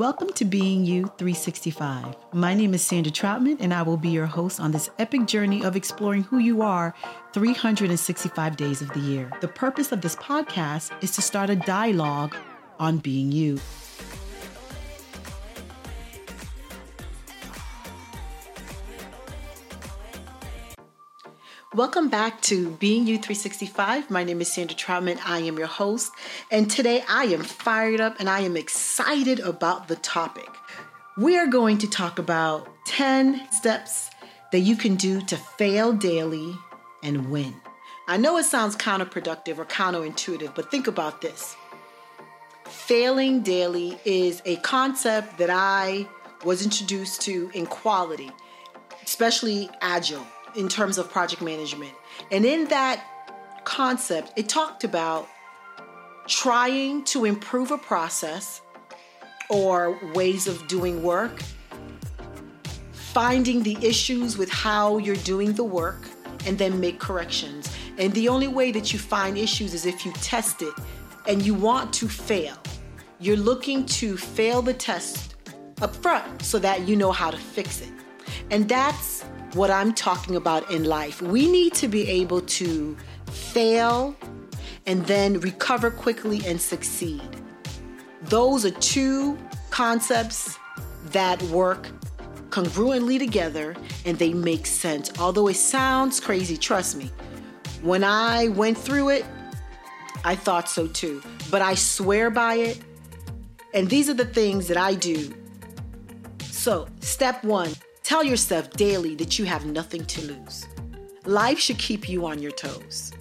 Welcome to Being You 365. My name is Sandra Troutman, and I will be your host on this epic journey of exploring who you are 365 days of the year. The purpose of this podcast is to start a dialogue on being you. Welcome back to Being You 365. My name is Sandra Troutman. I am your host, and today I am fired up and I am excited about the topic. We are going to talk about 10 steps that you can do to fail daily and win. I know it sounds counterproductive or counterintuitive, but think about this. Failing daily is a concept that I was introduced to in quality, especially agile in terms of project management. And in that concept, it talked about trying to improve a process or ways of doing work, finding the issues with how you're doing the work, and then make corrections. And the only way that you find issues is if you test it and you want to fail. You're looking to fail the test up front so that you know how to fix it. And that's what I'm talking about in life. We need to be able to fail and then recover quickly and succeed. Those are two concepts that work congruently together and they make sense. Although it sounds crazy, trust me. When I went through it, I thought so too. But I swear by it. And these are the things that I do. So, step one Tell yourself daily that you have nothing to lose. Life should keep you on your toes.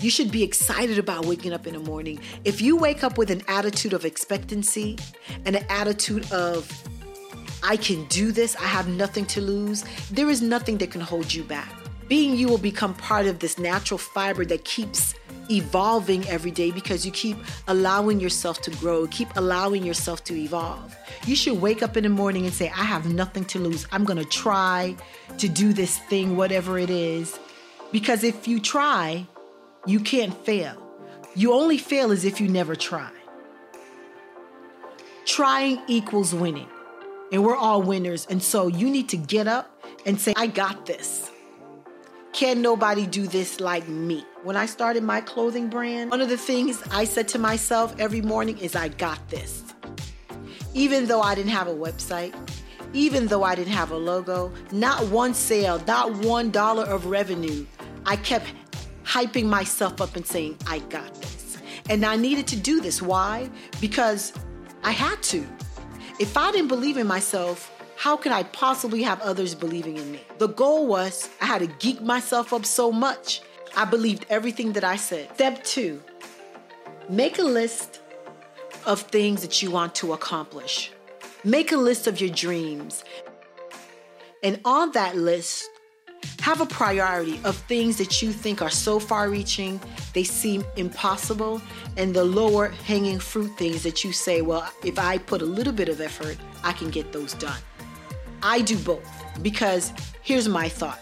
You should be excited about waking up in the morning. If you wake up with an attitude of expectancy and an attitude of, I can do this, I have nothing to lose, there is nothing that can hold you back. Being you will become part of this natural fiber that keeps evolving every day because you keep allowing yourself to grow, keep allowing yourself to evolve. You should wake up in the morning and say, I have nothing to lose. I'm going to try to do this thing, whatever it is. Because if you try, you can't fail. You only fail as if you never try. Trying equals winning. And we're all winners. And so you need to get up and say, I got this. Can nobody do this like me? When I started my clothing brand, one of the things I said to myself every morning is, I got this. Even though I didn't have a website, even though I didn't have a logo, not one sale, not one dollar of revenue, I kept hyping myself up and saying, I got this. And I needed to do this. Why? Because I had to. If I didn't believe in myself, how can I possibly have others believing in me? The goal was I had to geek myself up so much. I believed everything that I said. Step two, make a list of things that you want to accomplish. Make a list of your dreams. And on that list, have a priority of things that you think are so far reaching, they seem impossible, and the lower hanging fruit things that you say, well, if I put a little bit of effort, I can get those done. I do both because here's my thought.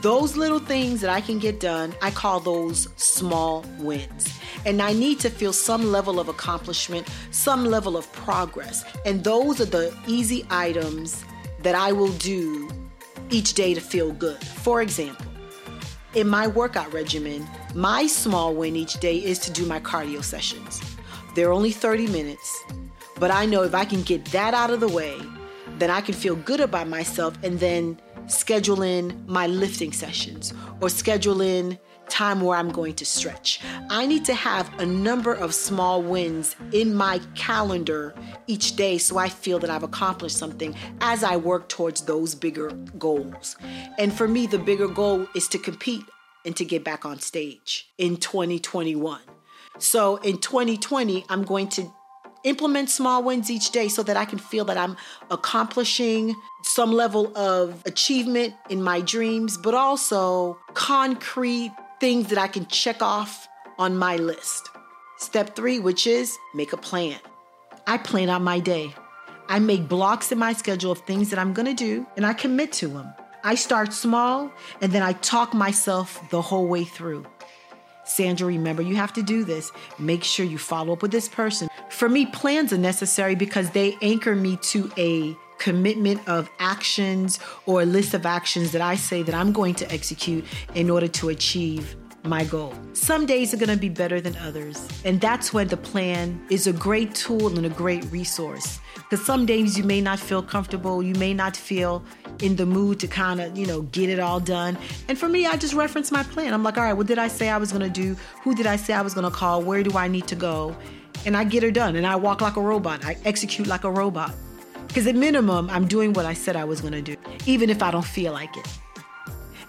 Those little things that I can get done, I call those small wins. And I need to feel some level of accomplishment, some level of progress. And those are the easy items that I will do each day to feel good. For example, in my workout regimen, my small win each day is to do my cardio sessions. They're only 30 minutes, but I know if I can get that out of the way, then I can feel good about myself and then schedule in my lifting sessions or schedule in time where I'm going to stretch. I need to have a number of small wins in my calendar each day so I feel that I've accomplished something as I work towards those bigger goals. And for me, the bigger goal is to compete and to get back on stage in 2021. So in 2020, I'm going to implement small wins each day so that I can feel that I'm accomplishing some level of achievement in my dreams, but also concrete things that I can check off on my list. Step three, which is make a plan. I plan out my day. I make blocks in my schedule of things that I'm gonna do and I commit to them. I start small and then I talk myself the whole way through. Sandra, remember, you have to do this. Make sure you follow up with this person. For me, plans are necessary because they anchor me to a commitment of actions or a list of actions that I say that I'm going to execute in order to achieve my goal. Some days are going to be better than others. And that's when the plan is a great tool and a great resource. Because some days you may not feel comfortable, you may not feel in the mood to kind of, you know, get it all done. And for me, I just reference my plan. I'm like, all right, what did I say I was going to do? Who did I say I was going to call? Where do I need to go? And I get it done. And I walk like a robot. I execute like a robot. Because at minimum, I'm doing what I said I was going to do, even if I don't feel like it.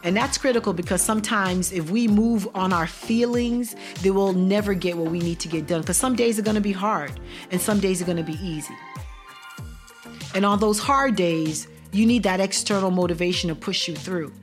And that's critical because sometimes if we move on our feelings, then we'll never get what we need to get done. Because some days are going to be hard and some days are going to be easy. And on those hard days, you need that external motivation to push you through.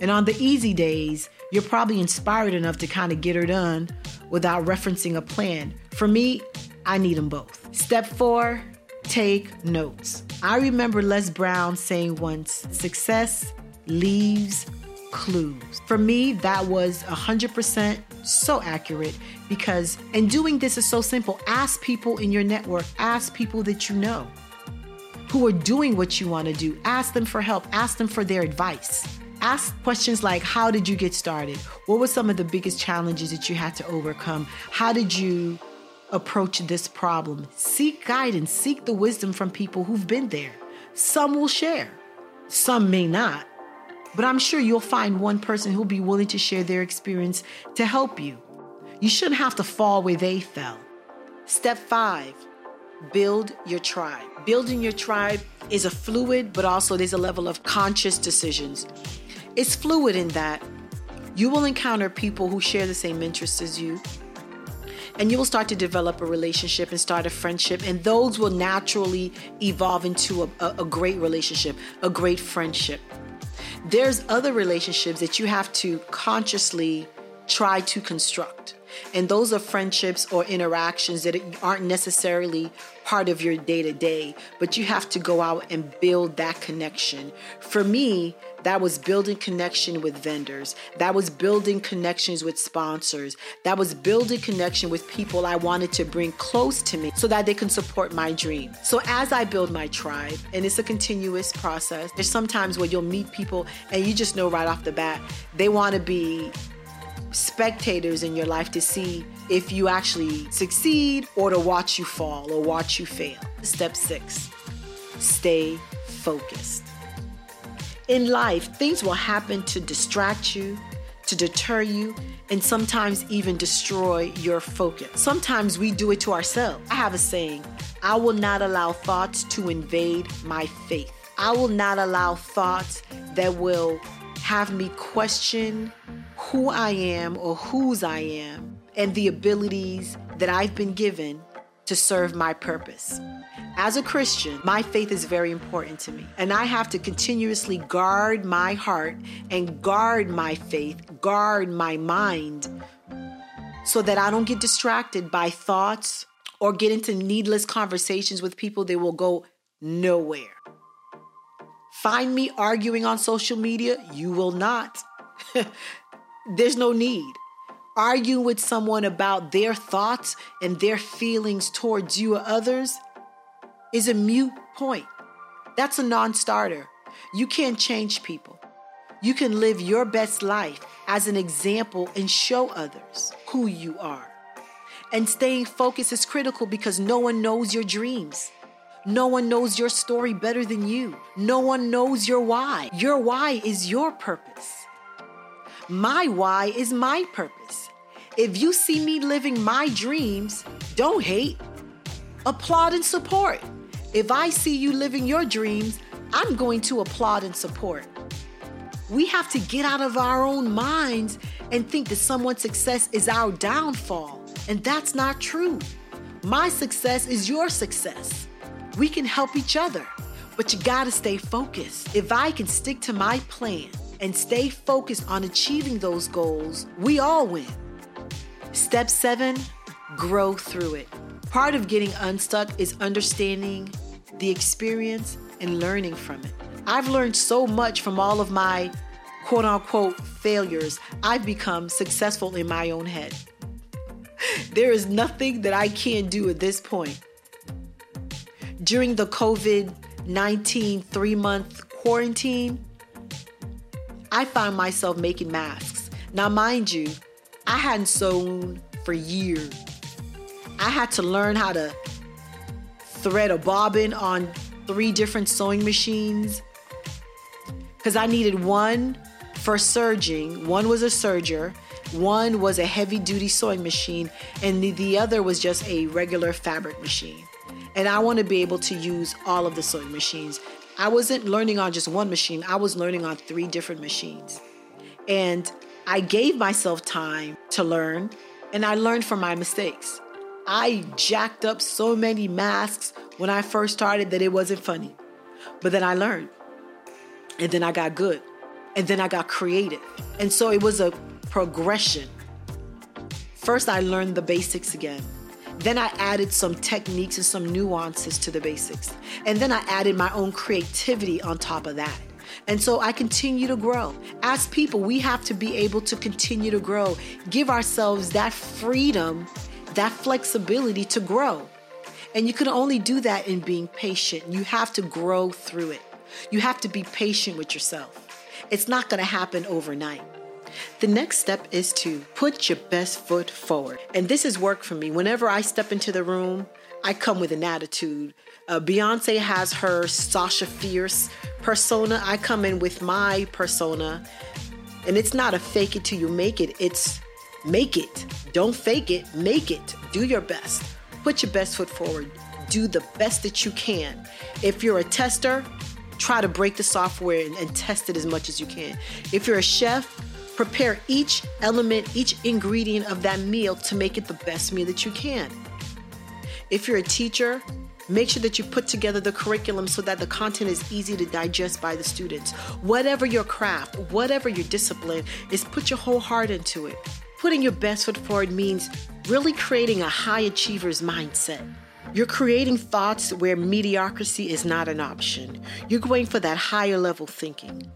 And on the easy days, you're probably inspired enough to kind of get her done without referencing a plan. For me, I need them both. Step four, take notes. I remember Les Brown saying once success leaves clues. For me, that was 100% so accurate because, and doing this is so simple. Ask people in your network, ask people that you know who are doing what you want to do. Ask them for help, ask them for their advice. Ask questions like How did you get started? What were some of the biggest challenges that you had to overcome? How did you approach this problem? Seek guidance, seek the wisdom from people who've been there. Some will share, some may not. But I'm sure you'll find one person who'll be willing to share their experience to help you. You shouldn't have to fall where they fell. Step five, build your tribe. Building your tribe is a fluid, but also there's a level of conscious decisions. It's fluid in that you will encounter people who share the same interests as you, and you will start to develop a relationship and start a friendship, and those will naturally evolve into a, a, a great relationship, a great friendship. There's other relationships that you have to consciously try to construct. And those are friendships or interactions that aren't necessarily part of your day to day, but you have to go out and build that connection. For me, that was building connection with vendors. That was building connections with sponsors. That was building connection with people I wanted to bring close to me so that they can support my dream. So as I build my tribe, and it's a continuous process, there's sometimes where you'll meet people and you just know right off the bat they want to be spectators in your life to see if you actually succeed or to watch you fall or watch you fail. Step six, stay focused. In life, things will happen to distract you, to deter you, and sometimes even destroy your focus. Sometimes we do it to ourselves. I have a saying I will not allow thoughts to invade my faith. I will not allow thoughts that will have me question who I am or whose I am and the abilities that I've been given to serve my purpose. As a Christian, my faith is very important to me, and I have to continuously guard my heart and guard my faith, guard my mind, so that I don't get distracted by thoughts or get into needless conversations with people that will go nowhere. Find me arguing on social media? You will not. There's no need. Argue with someone about their thoughts and their feelings towards you or others is a mute point. That's a non starter. You can't change people. You can live your best life as an example and show others who you are. And staying focused is critical because no one knows your dreams. No one knows your story better than you. No one knows your why. Your why is your purpose. My why is my purpose. If you see me living my dreams, don't hate, applaud and support. If I see you living your dreams, I'm going to applaud and support. We have to get out of our own minds and think that someone's success is our downfall. And that's not true. My success is your success. We can help each other, but you gotta stay focused. If I can stick to my plan, and stay focused on achieving those goals, we all win. Step seven, grow through it. Part of getting unstuck is understanding the experience and learning from it. I've learned so much from all of my quote unquote failures, I've become successful in my own head. There is nothing that I can't do at this point. During the COVID 19 three month quarantine, I found myself making masks. Now, mind you, I hadn't sewn for years. I had to learn how to thread a bobbin on three different sewing machines because I needed one for serging, one was a serger, one was a heavy duty sewing machine, and the, the other was just a regular fabric machine. And I want to be able to use all of the sewing machines. I wasn't learning on just one machine, I was learning on three different machines. And I gave myself time to learn, and I learned from my mistakes. I jacked up so many masks when I first started that it wasn't funny. But then I learned. And then I got good. And then I got creative. And so it was a progression. First, I learned the basics again. Then I added some techniques and some nuances to the basics. And then I added my own creativity on top of that. And so I continue to grow. As people, we have to be able to continue to grow, give ourselves that freedom, that flexibility to grow. And you can only do that in being patient. You have to grow through it. You have to be patient with yourself. It's not going to happen overnight. The next step is to put your best foot forward. And this has worked for me. Whenever I step into the room, I come with an attitude. Uh, Beyonce has her Sasha Fierce persona. I come in with my persona. And it's not a fake it till you make it, it's make it. Don't fake it, make it. Do your best. Put your best foot forward. Do the best that you can. If you're a tester, try to break the software and, and test it as much as you can. If you're a chef, prepare each element, each ingredient of that meal to make it the best meal that you can. If you're a teacher, make sure that you put together the curriculum so that the content is easy to digest by the students. Whatever your craft, whatever your discipline, is put your whole heart into it. Putting your best foot forward means really creating a high achiever's mindset. You're creating thoughts where mediocrity is not an option. You're going for that higher level thinking.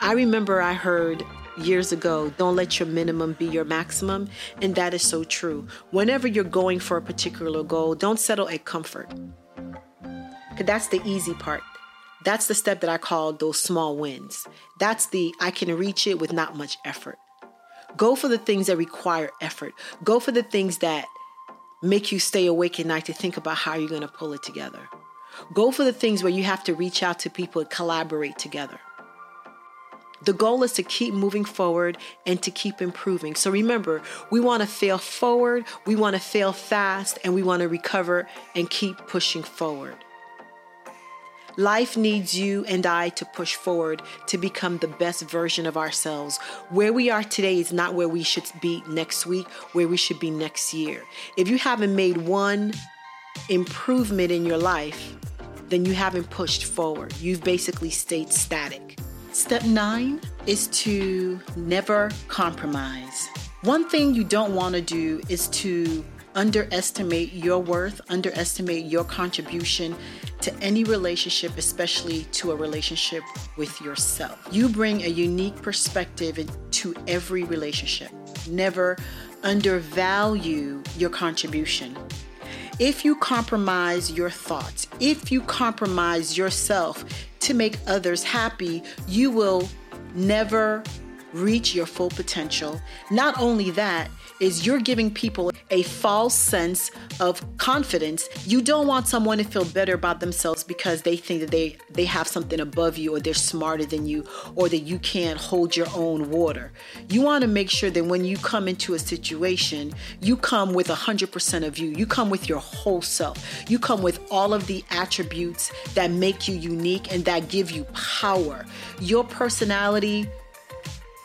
I remember I heard years ago, don't let your minimum be your maximum. And that is so true. Whenever you're going for a particular goal, don't settle at comfort. Because that's the easy part. That's the step that I call those small wins. That's the I can reach it with not much effort. Go for the things that require effort. Go for the things that make you stay awake at night to think about how you're going to pull it together. Go for the things where you have to reach out to people and collaborate together. The goal is to keep moving forward and to keep improving. So remember, we want to fail forward, we want to fail fast, and we want to recover and keep pushing forward. Life needs you and I to push forward to become the best version of ourselves. Where we are today is not where we should be next week, where we should be next year. If you haven't made one improvement in your life, then you haven't pushed forward. You've basically stayed static. Step nine is to never compromise. One thing you don't want to do is to underestimate your worth, underestimate your contribution to any relationship, especially to a relationship with yourself. You bring a unique perspective to every relationship. Never undervalue your contribution. If you compromise your thoughts, if you compromise yourself to make others happy, you will never reach your full potential. Not only that, is you're giving people a false sense of confidence. You don't want someone to feel better about themselves because they think that they they have something above you or they're smarter than you or that you can't hold your own water. You want to make sure that when you come into a situation, you come with 100% of you. You come with your whole self. You come with all of the attributes that make you unique and that give you power. Your personality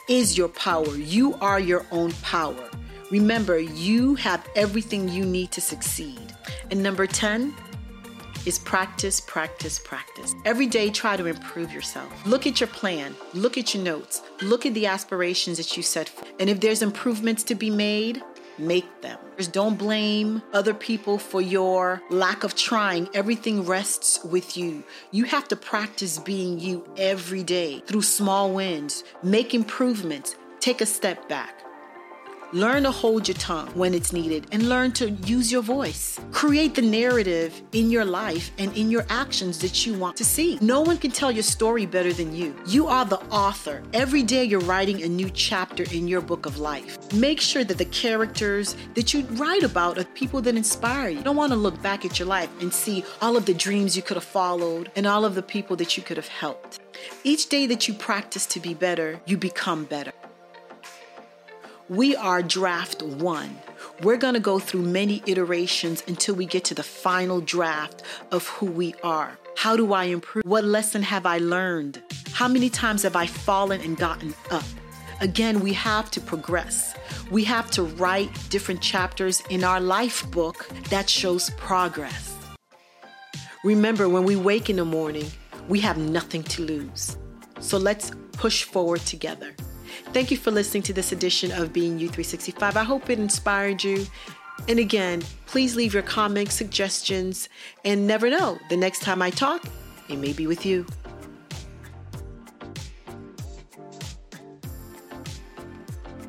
is your power. You are your own power. Remember, you have everything you need to succeed. And number 10 is practice, practice, practice. Every day, try to improve yourself. Look at your plan, look at your notes, look at the aspirations that you set. And if there's improvements to be made, make them. Just don't blame other people for your lack of trying. Everything rests with you. You have to practice being you every day through small wins, make improvements, take a step back. Learn to hold your tongue when it's needed and learn to use your voice. Create the narrative in your life and in your actions that you want to see. No one can tell your story better than you. You are the author. Every day you're writing a new chapter in your book of life. Make sure that the characters that you write about are people that inspire you. You don't want to look back at your life and see all of the dreams you could have followed and all of the people that you could have helped. Each day that you practice to be better, you become better. We are draft one. We're going to go through many iterations until we get to the final draft of who we are. How do I improve? What lesson have I learned? How many times have I fallen and gotten up? Again, we have to progress. We have to write different chapters in our life book that shows progress. Remember, when we wake in the morning, we have nothing to lose. So let's push forward together. Thank you for listening to this edition of Being You 365. I hope it inspired you. And again, please leave your comments, suggestions, and never know, the next time I talk, it may be with you.